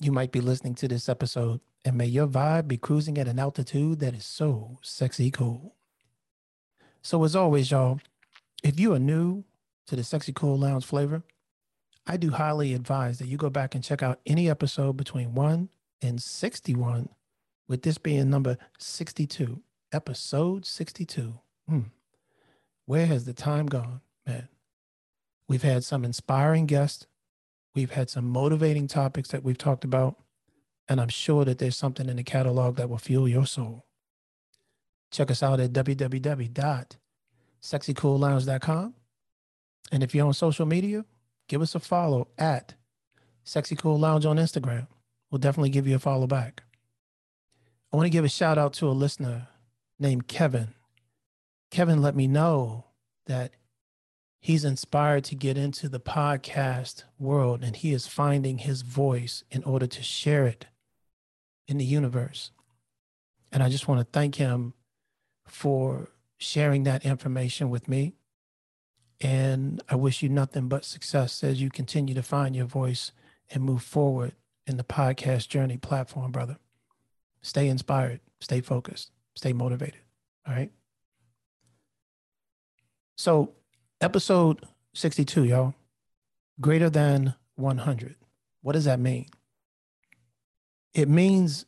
you might be listening to this episode. And may your vibe be cruising at an altitude that is so sexy cool. So, as always, y'all, if you are new to the Sexy Cool Lounge flavor, I do highly advise that you go back and check out any episode between 1 and 61, with this being number 62, episode 62. Hmm. Where has the time gone, man? We've had some inspiring guests, we've had some motivating topics that we've talked about, and I'm sure that there's something in the catalog that will fuel your soul. Check us out at www.sexycoollounge.com. And if you're on social media, give us a follow at Sexy Cool Lounge on Instagram. We'll definitely give you a follow back. I want to give a shout out to a listener named Kevin. Kevin let me know that he's inspired to get into the podcast world and he is finding his voice in order to share it in the universe. And I just want to thank him for sharing that information with me. And I wish you nothing but success as you continue to find your voice and move forward in the podcast journey platform, brother. Stay inspired, stay focused, stay motivated. All right. So, episode 62, y'all, greater than 100. What does that mean? It means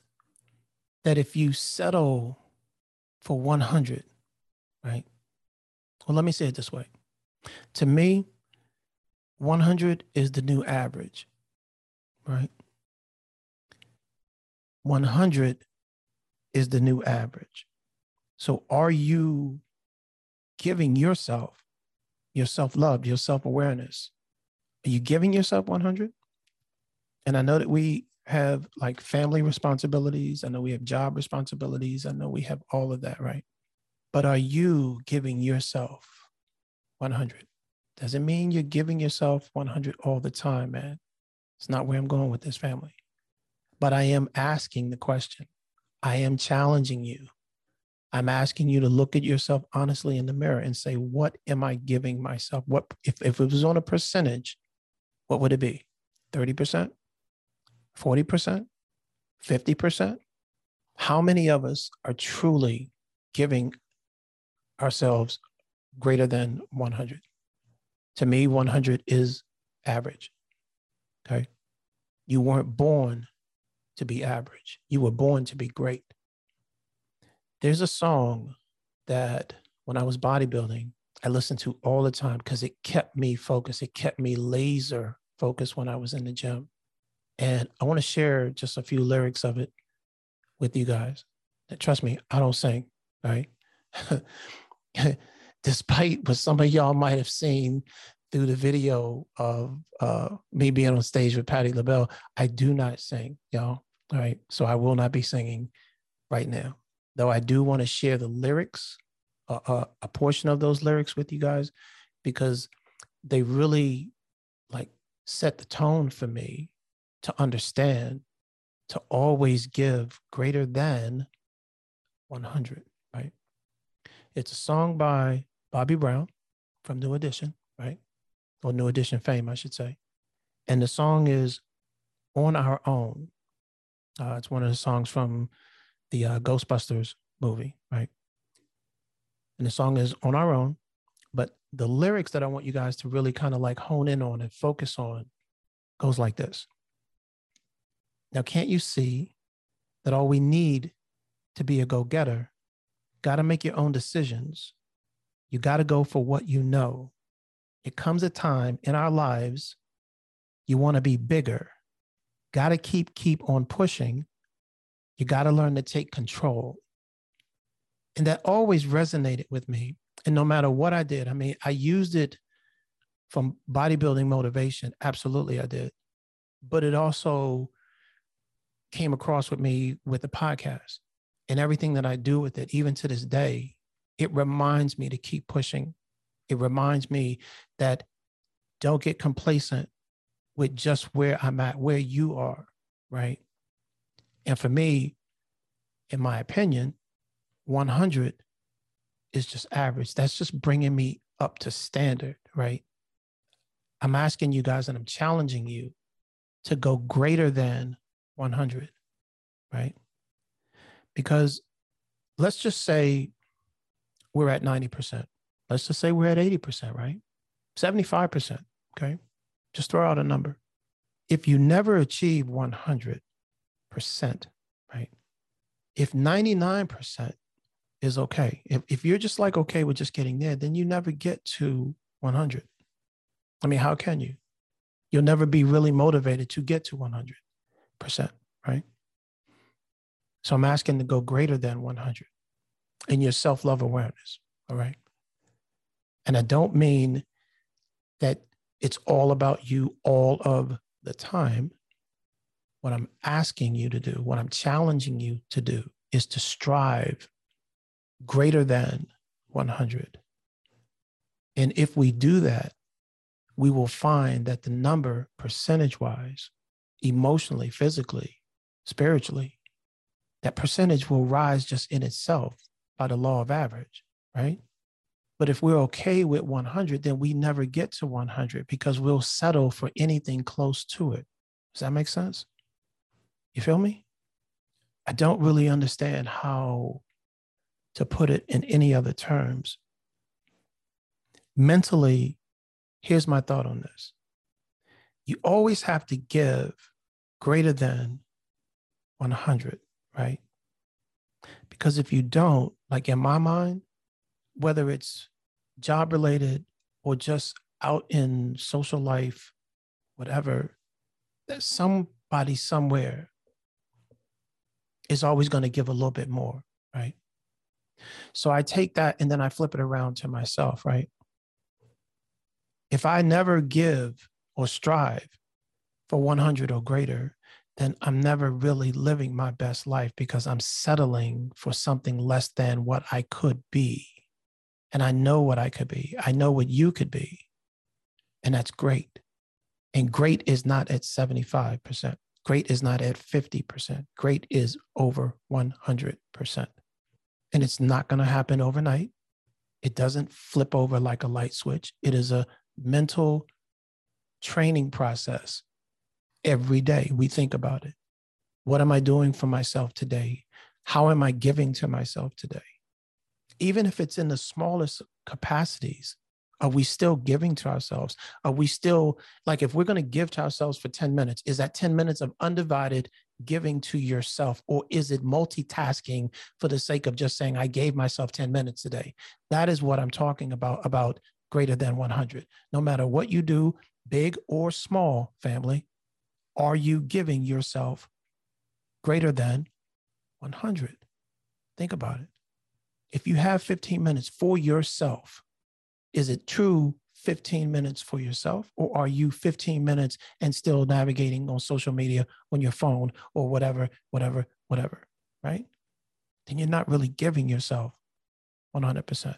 that if you settle for 100, right? Well, let me say it this way. To me, 100 is the new average, right? 100 is the new average. So are you giving yourself your self love, your self awareness? Are you giving yourself 100? And I know that we have like family responsibilities. I know we have job responsibilities. I know we have all of that, right? But are you giving yourself 100? Doesn't mean you're giving yourself 100 all the time, man. It's not where I'm going with this family. But I am asking the question. I am challenging you. I'm asking you to look at yourself honestly in the mirror and say, what am I giving myself? What if, if it was on a percentage, what would it be? 30%? 40%, 50%? How many of us are truly giving ourselves greater than 100? To me, 100 is average. Okay. You weren't born to be average, you were born to be great. There's a song that when I was bodybuilding, I listened to all the time because it kept me focused. It kept me laser focused when I was in the gym. And I want to share just a few lyrics of it with you guys. And trust me, I don't sing, right? Despite what some of y'all might have seen through the video of uh, me being on stage with Patti LaBelle, I do not sing, y'all. All right. So I will not be singing right now, though I do want to share the lyrics, uh, uh, a portion of those lyrics with you guys, because they really like set the tone for me to understand to always give greater than 100, right? It's a song by Bobby Brown from New Edition, right? Or New Edition fame, I should say. And the song is On Our Own. Uh, it's one of the songs from the uh, Ghostbusters movie, right? And the song is On Our Own. But the lyrics that I want you guys to really kind of like hone in on and focus on goes like this now, can't you see that all we need to be a go getter, got to make your own decisions? You got to go for what you know. It comes a time in our lives you want to be bigger. Got to keep keep on pushing. You got to learn to take control. And that always resonated with me. And no matter what I did, I mean, I used it from bodybuilding motivation. Absolutely, I did. But it also came across with me with the podcast and everything that I do with it, even to this day, it reminds me to keep pushing. It reminds me that don't get complacent with just where I'm at, where you are, right? And for me, in my opinion, 100 is just average. That's just bringing me up to standard, right? I'm asking you guys and I'm challenging you to go greater than 100, right? Because let's just say we're at 90%. Let's just say we're at 80%, right? 75%, okay? Just throw out a number. If you never achieve 100%, right? If 99% is okay, if, if you're just like okay with just getting there, then you never get to 100. I mean, how can you? You'll never be really motivated to get to 100%, right? So I'm asking to go greater than 100 in your self love awareness. All right. And I don't mean that it's all about you all of the time. What I'm asking you to do, what I'm challenging you to do is to strive greater than 100. And if we do that, we will find that the number, percentage wise, emotionally, physically, spiritually, that percentage will rise just in itself by the law of average, right? But if we're okay with 100, then we never get to 100 because we'll settle for anything close to it. Does that make sense? You feel me? I don't really understand how to put it in any other terms. Mentally, here's my thought on this you always have to give greater than 100 right? Because if you don't, like in my mind, whether it's job related or just out in social life, whatever, that somebody somewhere is always going to give a little bit more, right? So I take that and then I flip it around to myself, right? If I never give or strive for 100 or greater, then I'm never really living my best life because I'm settling for something less than what I could be. And I know what I could be. I know what you could be. And that's great. And great is not at 75%. Great is not at 50%. Great is over 100%. And it's not going to happen overnight. It doesn't flip over like a light switch. It is a mental training process every day. We think about it. What am I doing for myself today? How am I giving to myself today? Even if it's in the smallest capacities, are we still giving to ourselves? Are we still like, if we're going to give to ourselves for 10 minutes, is that 10 minutes of undivided giving to yourself? Or is it multitasking for the sake of just saying, I gave myself 10 minutes today? That is what I'm talking about, about greater than 100. No matter what you do, big or small, family, are you giving yourself greater than 100? Think about it. If you have 15 minutes for yourself, is it true 15 minutes for yourself or are you 15 minutes and still navigating on social media on your phone or whatever whatever whatever right then you're not really giving yourself 100%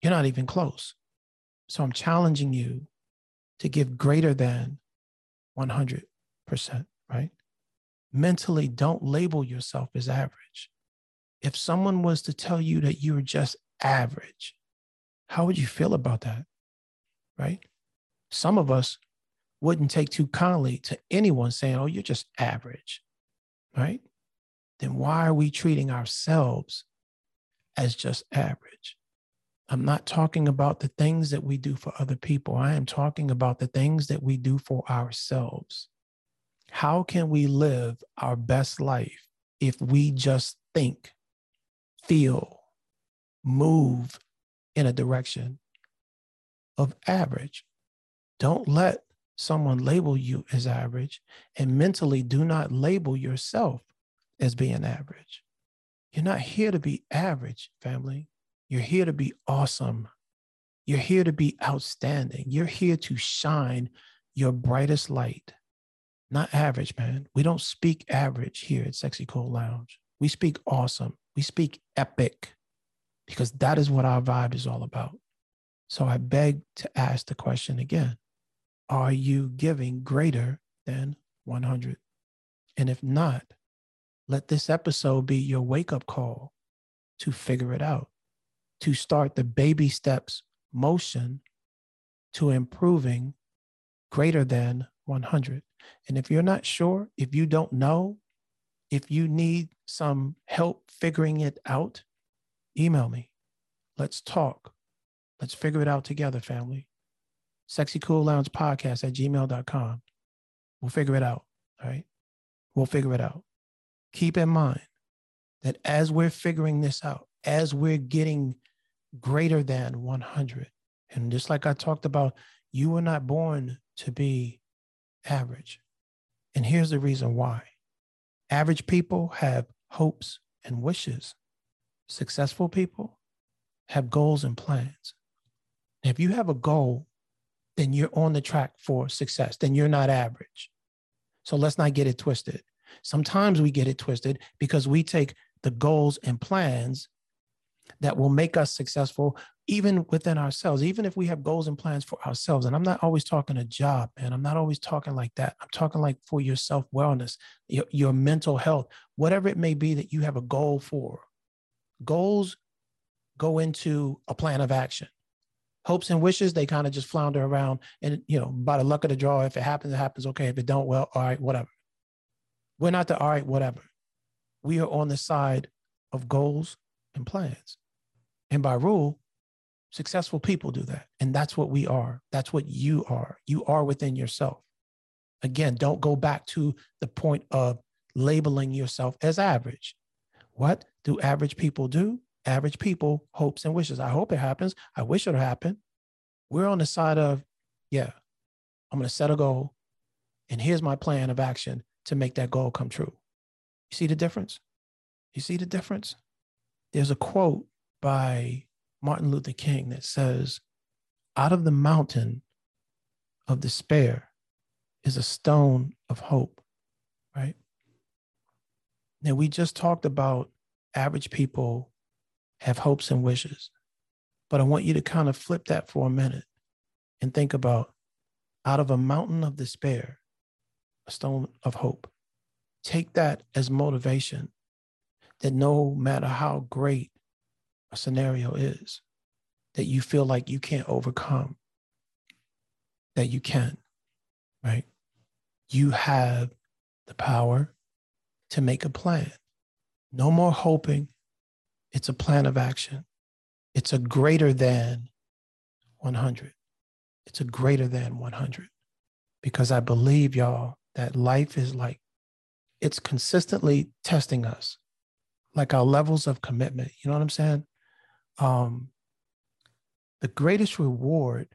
you're not even close so i'm challenging you to give greater than 100 percent, right? Mentally, don't label yourself as average. If someone was to tell you that you're just average, how would you feel about that? Right? Some of us wouldn't take too kindly to anyone saying, oh, you're just average, right? Then why are we treating ourselves as just average? I'm not talking about the things that we do for other people. I am talking about the things that we do for ourselves. How can we live our best life if we just think, feel, move in a direction of average? Don't let someone label you as average and mentally do not label yourself as being average. You're not here to be average, family. You're here to be awesome. You're here to be outstanding. You're here to shine your brightest light not average, man. We don't speak average here at Sexy Cool Lounge. We speak awesome. We speak epic because that is what our vibe is all about. So I beg to ask the question again Are you giving greater than 100? And if not, let this episode be your wake up call to figure it out, to start the baby steps motion to improving greater than 100. And if you're not sure, if you don't know, if you need some help figuring it out, email me. Let's talk. Let's figure it out together, family. Sexy Cool Lounge Podcast at gmail.com. We'll figure it out. All right. We'll figure it out. Keep in mind that as we're figuring this out, as we're getting greater than 100, and just like I talked about, you were not born to be average. And here's the reason why average people have hopes and wishes, successful people have goals and plans. If you have a goal, then you're on the track for success, then you're not average. So let's not get it twisted. Sometimes we get it twisted because we take the goals and plans that will make us successful even within ourselves even if we have goals and plans for ourselves and i'm not always talking a job and i'm not always talking like that i'm talking like for your self wellness your, your mental health whatever it may be that you have a goal for goals go into a plan of action hopes and wishes they kind of just flounder around and you know by the luck of the draw if it happens it happens okay if it don't well all right whatever we're not the all right whatever we are on the side of goals and plans and by rule, successful people do that. And that's what we are. That's what you are. You are within yourself. Again, don't go back to the point of labeling yourself as average. What do average people do? Average people hopes and wishes. I hope it happens. I wish it'll happen. We're on the side of, yeah, I'm going to set a goal and here's my plan of action to make that goal come true. You see the difference? You see the difference? There's a quote by Martin Luther King that says, Out of the mountain of despair is a stone of hope, right? Now, we just talked about average people have hopes and wishes, but I want you to kind of flip that for a minute and think about out of a mountain of despair, a stone of hope. Take that as motivation that no matter how great a scenario is that you feel like you can't overcome, that you can, right? You have the power to make a plan. No more hoping. It's a plan of action. It's a greater than 100. It's a greater than 100. Because I believe, y'all, that life is like, it's consistently testing us, like our levels of commitment. You know what I'm saying? um, the greatest reward,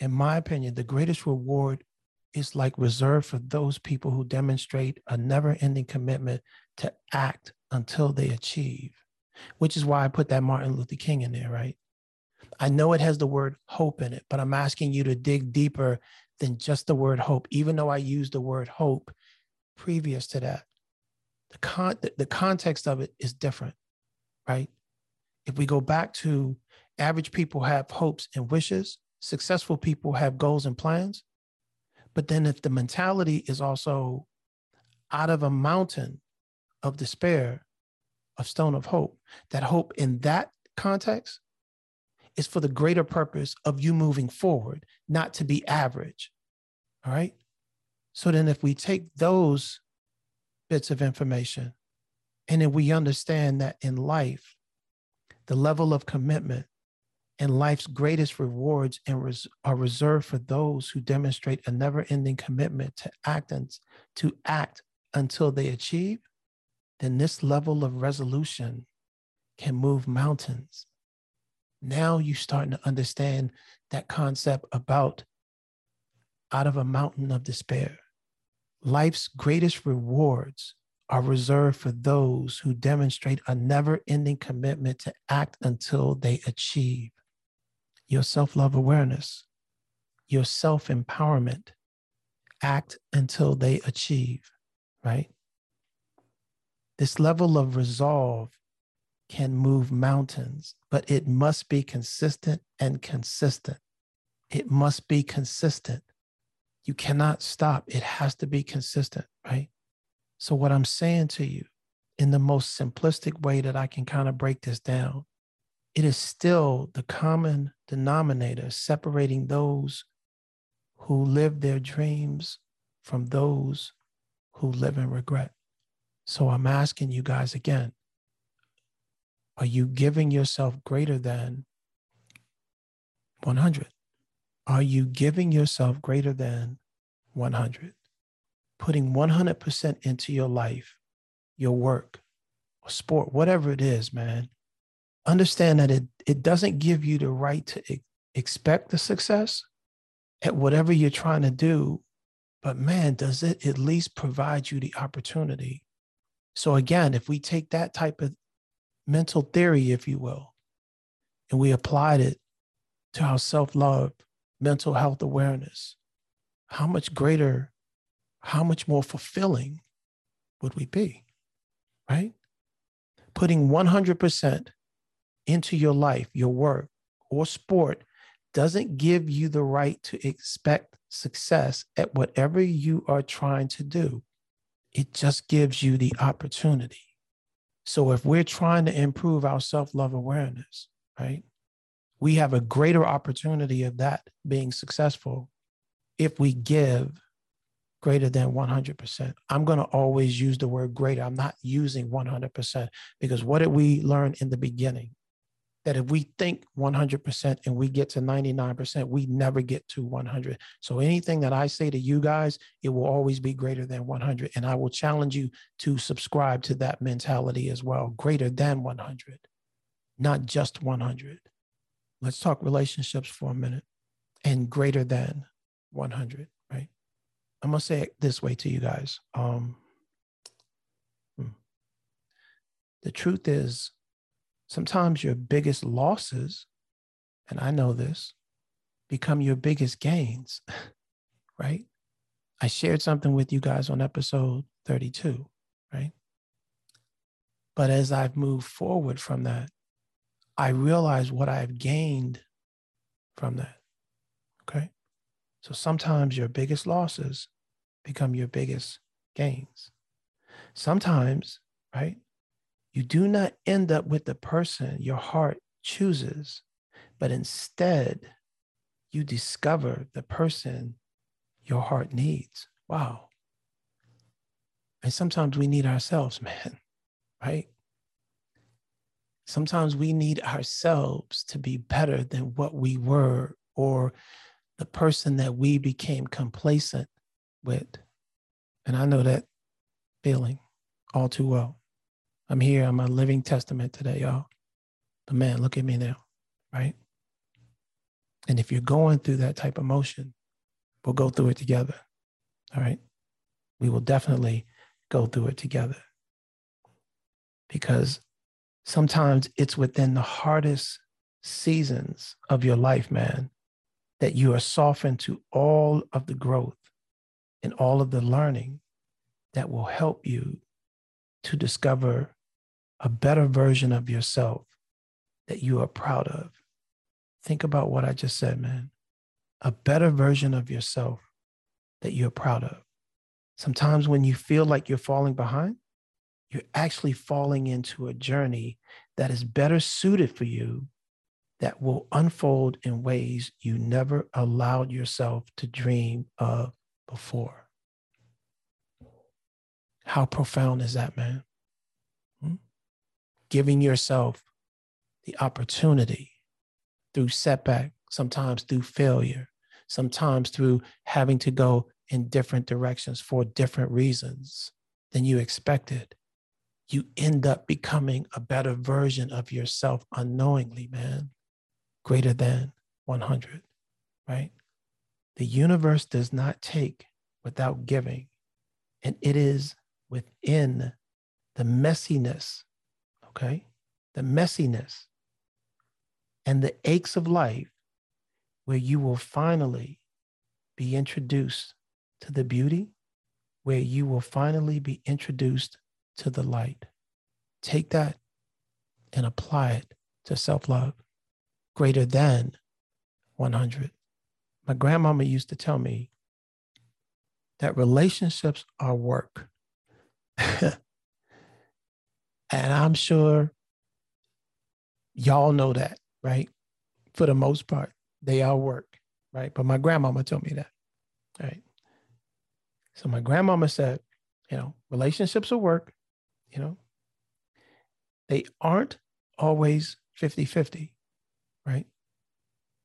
in my opinion, the greatest reward is like reserved for those people who demonstrate a never ending commitment to act until they achieve, which is why I put that Martin Luther King in there, right? I know it has the word hope in it, but I'm asking you to dig deeper than just the word hope, even though I used the word hope previous to that. The, con- the context of it is different, right? if we go back to average people have hopes and wishes, successful people have goals and plans. But then if the mentality is also out of a mountain of despair, of stone of hope, that hope in that context is for the greater purpose of you moving forward, not to be average. All right. So then if we take those bits of information and then we understand that in life, the level of commitment and life's greatest rewards and are reserved for those who demonstrate a never-ending commitment to act and to act until they achieve then this level of resolution can move mountains now you're starting to understand that concept about out of a mountain of despair life's greatest rewards are reserved for those who demonstrate a never ending commitment to act until they achieve. Your self love awareness, your self empowerment, act until they achieve, right? This level of resolve can move mountains, but it must be consistent and consistent. It must be consistent. You cannot stop. It has to be consistent, right? So, what I'm saying to you in the most simplistic way that I can kind of break this down, it is still the common denominator separating those who live their dreams from those who live in regret. So I'm asking you guys again are you giving yourself greater than 100? Are you giving yourself greater than 100? Putting 100% into your life, your work, or sport, whatever it is, man. Understand that it, it doesn't give you the right to expect the success at whatever you're trying to do, but man, does it at least provide you the opportunity? So, again, if we take that type of mental theory, if you will, and we applied it to our self love, mental health awareness, how much greater, how much more fulfilling would we be? Right? Putting 100% into your life, your work, or sport doesn't give you the right to expect success at whatever you are trying to do. It just gives you the opportunity. So if we're trying to improve our self love awareness, right, we have a greater opportunity of that being successful if we give greater than 100%. I'm going to always use the word greater. I'm not using 100% because what did we learn in the beginning? That if we think 100% and we get to 99%, we never get to 100. So anything that I say to you guys, it will always be greater than 100. And I will challenge you to subscribe to that mentality as well, greater than 100, not just 100. Let's talk relationships for a minute and greater than 100, right? I'm going to say it this way to you guys. Um, hmm. the truth is, sometimes your biggest losses, and I know this, become your biggest gains, right? I shared something with you guys on episode 32, right? But as I've moved forward from that, I realize what I've gained from that. Okay. So sometimes your biggest losses become your biggest gains. Sometimes, right? You do not end up with the person your heart chooses, but instead you discover the person your heart needs. Wow. And sometimes we need ourselves, man, right? Sometimes we need ourselves to be better than what we were or the person that we became complacent with. And I know that feeling all too well. I'm here. I'm a living testament today, y'all. But man, look at me now, right? And if you're going through that type of motion, we'll go through it together. All right. We will definitely go through it together. Because sometimes it's within the hardest seasons of your life, man, that you are softened to all of the growth and all of the learning that will help you to discover a better version of yourself that you are proud of. Think about what I just said, man. A better version of yourself that you're proud of. Sometimes when you feel like you're falling behind, you're actually falling into a journey that is better suited for you that will unfold in ways you never allowed yourself to dream of before. How profound is that, man? Hmm? giving yourself the opportunity through setback, sometimes through failure, sometimes through having to go in different directions for different reasons than you expected, you end up becoming a better version of yourself unknowingly, man, greater than 100, right? The universe does not take without giving, and it is within the messiness okay? The messiness and the aches of life where you will finally be introduced to the beauty where you will finally be introduced to the light. Take that and apply it to self love greater than 100. My grandmama used to tell me that relationships are work. and I'm sure y'all know that, right? For the most part, they all work, right? But my grandmama told me that, right? So my grandmama said, you know, relationships are work, you know, they aren't always 50 50, right?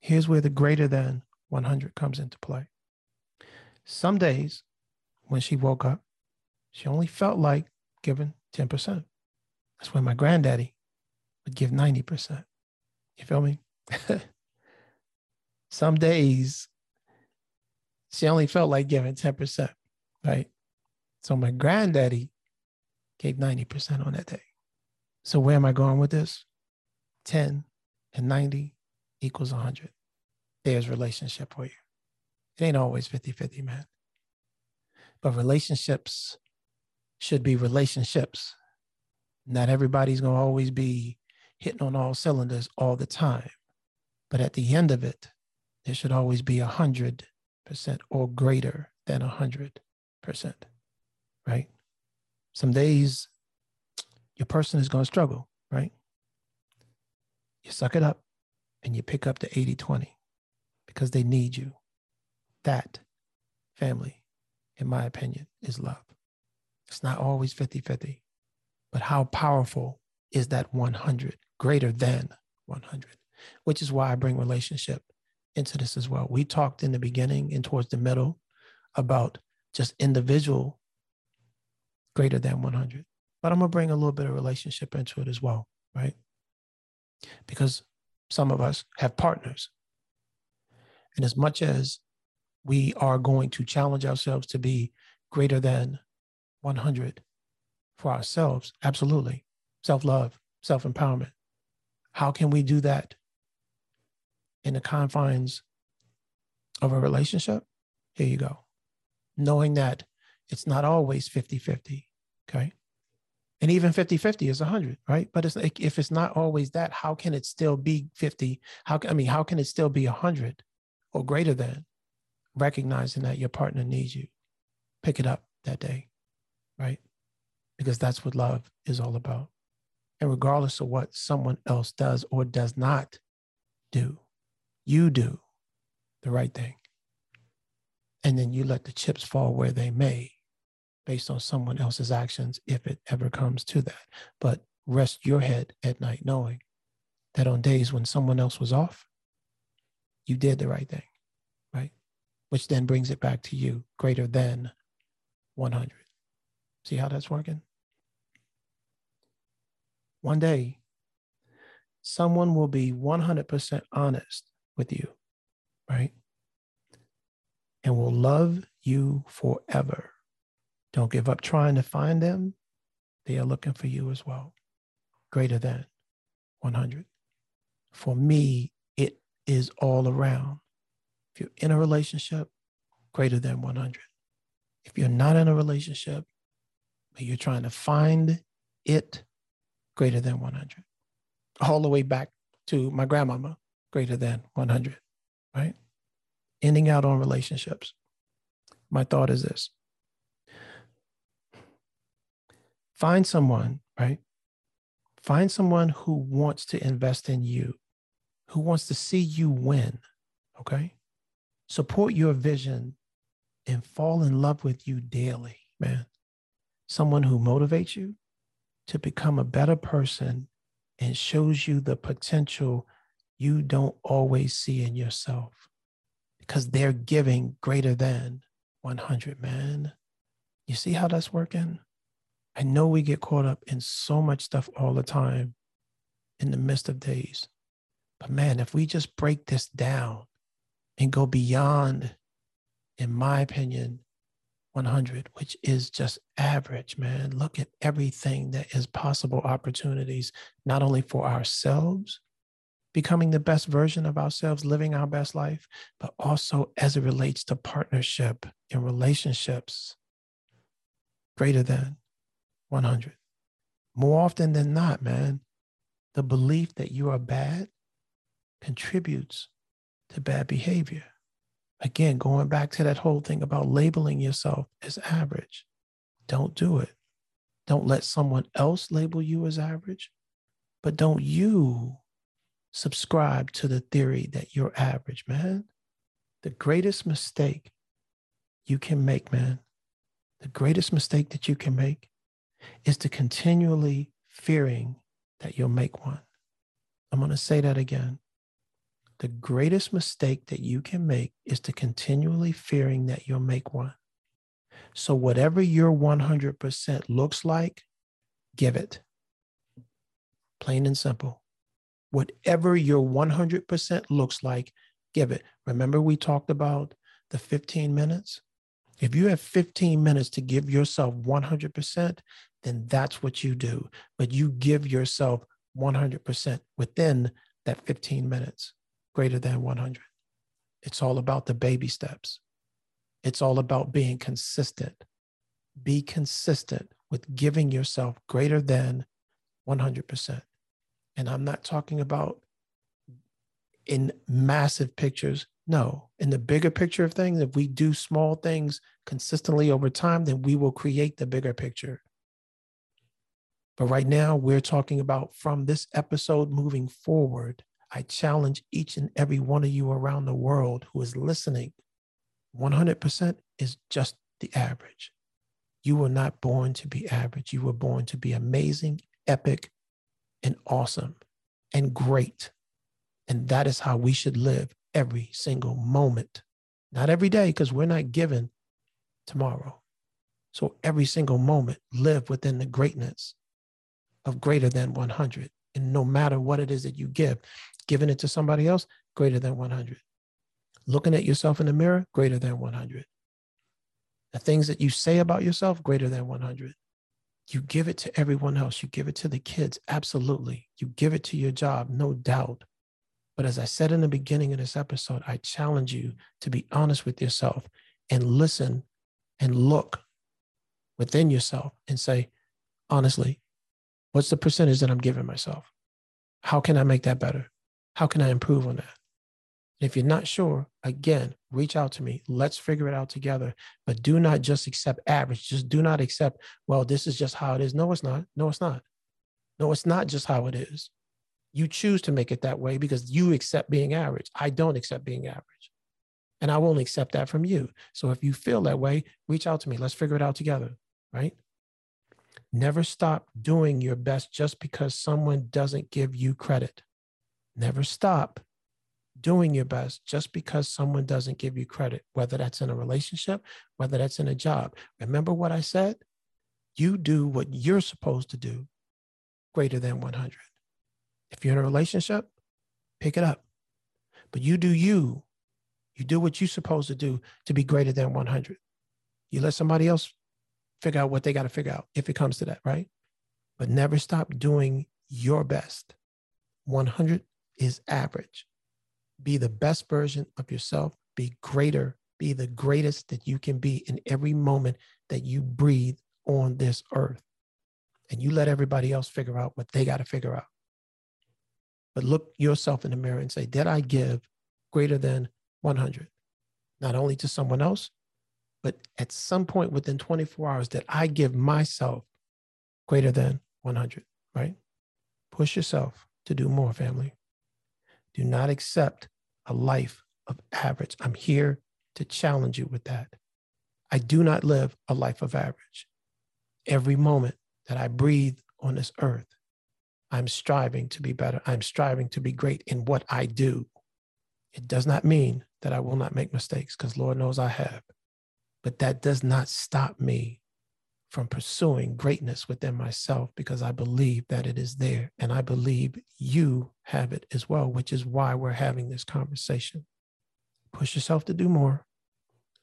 Here's where the greater than 100 comes into play. Some days when she woke up, she only felt like giving 10%. That's when my granddaddy would give 90%. You feel me? Some days she only felt like giving 10%, right? So my granddaddy gave 90% on that day. So where am I going with this? 10 and 90 equals 100. There's relationship for you. It ain't always 50 50, man. But relationships should be relationships. Not everybody's going to always be hitting on all cylinders all the time. But at the end of it, there should always be 100% or greater than 100%, right? Some days your person is going to struggle, right? You suck it up and you pick up the 80 20 because they need you. That family, in my opinion, is love. It's not always 50 50, but how powerful is that 100, greater than 100, which is why I bring relationship into this as well. We talked in the beginning and towards the middle about just individual greater than 100, but I'm going to bring a little bit of relationship into it as well, right? Because some of us have partners. And as much as we are going to challenge ourselves to be greater than 100 for ourselves, absolutely. Self love, self empowerment. How can we do that in the confines of a relationship? Here you go. Knowing that it's not always 50 50. Okay and even 50 50 is 100 right but it's like if it's not always that how can it still be 50 how i mean how can it still be 100 or greater than recognizing that your partner needs you pick it up that day right because that's what love is all about and regardless of what someone else does or does not do you do the right thing and then you let the chips fall where they may based on someone else's actions if it ever comes to that. But rest your head at night knowing that on days when someone else was off, you did the right thing, right? Which then brings it back to you greater than 100. See how that's working? One day, someone will be 100% honest with you, right? And will love you forever don't give up trying to find them. They are looking for you as well. Greater than 100. For me, it is all around. If you're in a relationship, greater than 100. If you're not in a relationship, but you're trying to find it, greater than 100. All the way back to my grandmama, greater than 100, right? Ending out on relationships. My thought is this Find someone, right? Find someone who wants to invest in you, who wants to see you win. Okay. Support your vision and fall in love with you daily, man. Someone who motivates you to become a better person and shows you the potential you don't always see in yourself because they're giving greater than 100, man. You see how that's working? I know we get caught up in so much stuff all the time in the midst of days. But man, if we just break this down and go beyond, in my opinion, 100, which is just average, man, look at everything that is possible opportunities, not only for ourselves, becoming the best version of ourselves, living our best life, but also as it relates to partnership and relationships greater than 100. More often than not, man, the belief that you are bad contributes to bad behavior. Again, going back to that whole thing about labeling yourself as average. Don't do it. Don't let someone else label you as average, but don't you subscribe to the theory that you're average, man. The greatest mistake you can make, man, the greatest mistake that you can make is to continually fearing that you'll make one. I'm going to say that again. The greatest mistake that you can make is to continually fearing that you'll make one. So, whatever your 100% looks like, give it. Plain and simple. Whatever your 100% looks like, give it. Remember, we talked about the 15 minutes? If you have 15 minutes to give yourself 100%, then that's what you do. But you give yourself 100% within that 15 minutes, greater than 100. It's all about the baby steps. It's all about being consistent. Be consistent with giving yourself greater than 100%. And I'm not talking about in massive pictures. No, in the bigger picture of things, if we do small things consistently over time, then we will create the bigger picture. But right now, we're talking about from this episode moving forward. I challenge each and every one of you around the world who is listening 100% is just the average. You were not born to be average. You were born to be amazing, epic, and awesome and great. And that is how we should live every single moment. Not every day, because we're not given tomorrow. So every single moment, live within the greatness of greater than 100. And no matter what it is that you give, giving it to somebody else, greater than 100. Looking at yourself in the mirror, greater than 100. The things that you say about yourself, greater than 100. You give it to everyone else. You give it to the kids, absolutely. You give it to your job, no doubt. But as I said in the beginning of this episode, I challenge you to be honest with yourself and listen and look within yourself and say, honestly, what's the percentage that I'm giving myself? How can I make that better? How can I improve on that? If you're not sure, again, reach out to me. Let's figure it out together. But do not just accept average. Just do not accept, well, this is just how it is. No, it's not. No, it's not. No, it's not just how it is. You choose to make it that way because you accept being average. I don't accept being average. And I won't accept that from you. So if you feel that way, reach out to me. Let's figure it out together, right? Never stop doing your best just because someone doesn't give you credit. Never stop doing your best just because someone doesn't give you credit, whether that's in a relationship, whether that's in a job. Remember what I said? You do what you're supposed to do greater than 100. If you're in a relationship, pick it up. But you do you. You do what you're supposed to do to be greater than 100. You let somebody else figure out what they got to figure out if it comes to that, right? But never stop doing your best. 100 is average. Be the best version of yourself. Be greater. Be the greatest that you can be in every moment that you breathe on this earth. And you let everybody else figure out what they got to figure out. But look yourself in the mirror and say, Did I give greater than 100? Not only to someone else, but at some point within 24 hours, that I give myself greater than 100? Right? Push yourself to do more, family. Do not accept a life of average. I'm here to challenge you with that. I do not live a life of average. Every moment that I breathe on this earth, I'm striving to be better. I'm striving to be great in what I do. It does not mean that I will not make mistakes, because Lord knows I have. But that does not stop me from pursuing greatness within myself because I believe that it is there. And I believe you have it as well, which is why we're having this conversation. Push yourself to do more.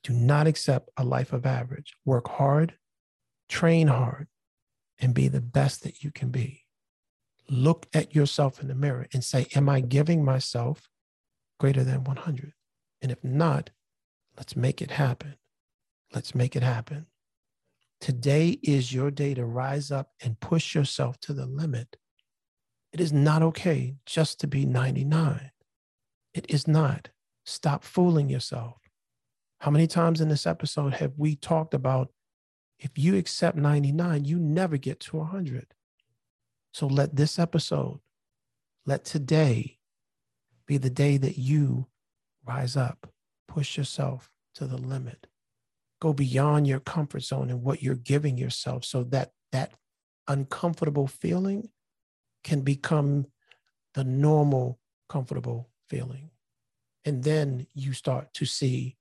Do not accept a life of average. Work hard, train hard, and be the best that you can be. Look at yourself in the mirror and say, Am I giving myself greater than 100? And if not, let's make it happen. Let's make it happen. Today is your day to rise up and push yourself to the limit. It is not okay just to be 99. It is not. Stop fooling yourself. How many times in this episode have we talked about if you accept 99, you never get to 100? So let this episode, let today be the day that you rise up, push yourself to the limit, go beyond your comfort zone and what you're giving yourself so that that uncomfortable feeling can become the normal, comfortable feeling. And then you start to see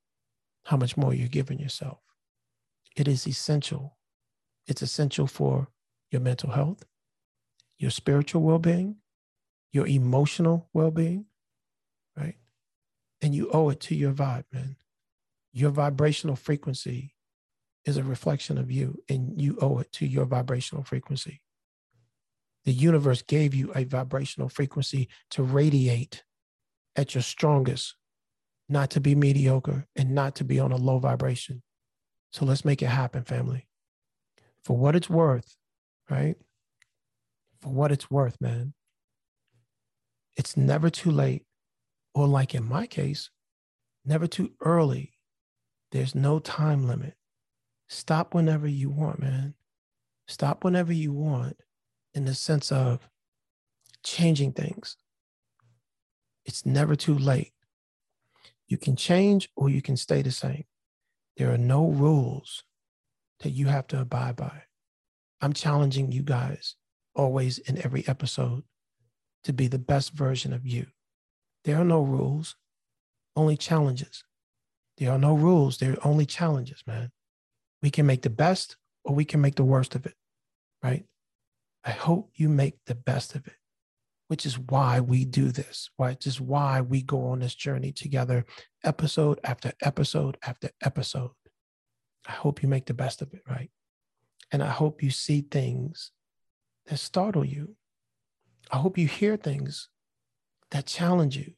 how much more you're giving yourself. It is essential. It's essential for your mental health, your spiritual well being, your emotional well being, right? And you owe it to your vibe, man. Your vibrational frequency is a reflection of you, and you owe it to your vibrational frequency. The universe gave you a vibrational frequency to radiate at your strongest, not to be mediocre and not to be on a low vibration. So let's make it happen, family. For what it's worth, right? For what it's worth, man. It's never too late, or like in my case, never too early. There's no time limit. Stop whenever you want, man. Stop whenever you want in the sense of changing things. It's never too late. You can change or you can stay the same. There are no rules that you have to abide by. I'm challenging you guys always in every episode to be the best version of you. There are no rules, only challenges. There are no rules, there are only challenges, man. We can make the best or we can make the worst of it, right? I hope you make the best of it, which is why we do this, which is why we go on this journey together, episode after episode after episode. I hope you make the best of it, right? And I hope you see things that startle you. I hope you hear things that challenge you,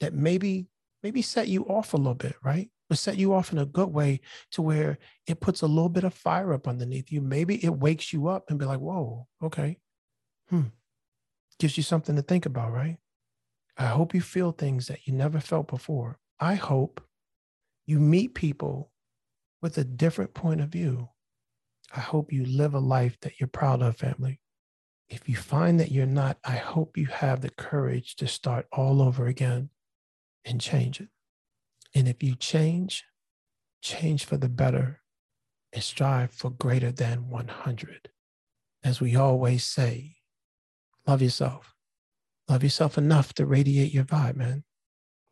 that maybe maybe set you off a little bit, right? but set you off in a good way to where it puts a little bit of fire up underneath you. Maybe it wakes you up and be like, whoa, okay. Hmm. Gives you something to think about, right? I hope you feel things that you never felt before. I hope you meet people with a different point of view. I hope you live a life that you're proud of, family. If you find that you're not, I hope you have the courage to start all over again and change it. And if you change, change for the better and strive for greater than 100. As we always say, love yourself. Love yourself enough to radiate your vibe, man.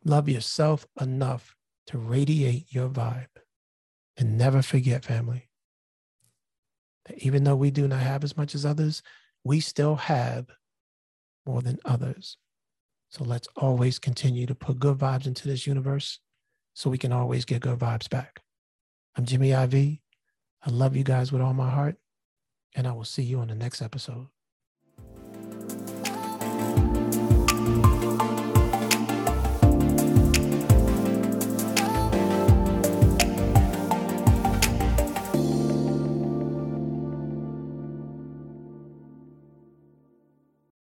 Love yourself enough to radiate your vibe. And never forget, family, that even though we do not have as much as others, we still have more than others. So let's always continue to put good vibes into this universe so we can always get good vibes back. I'm Jimmy IV. I love you guys with all my heart, and I will see you on the next episode.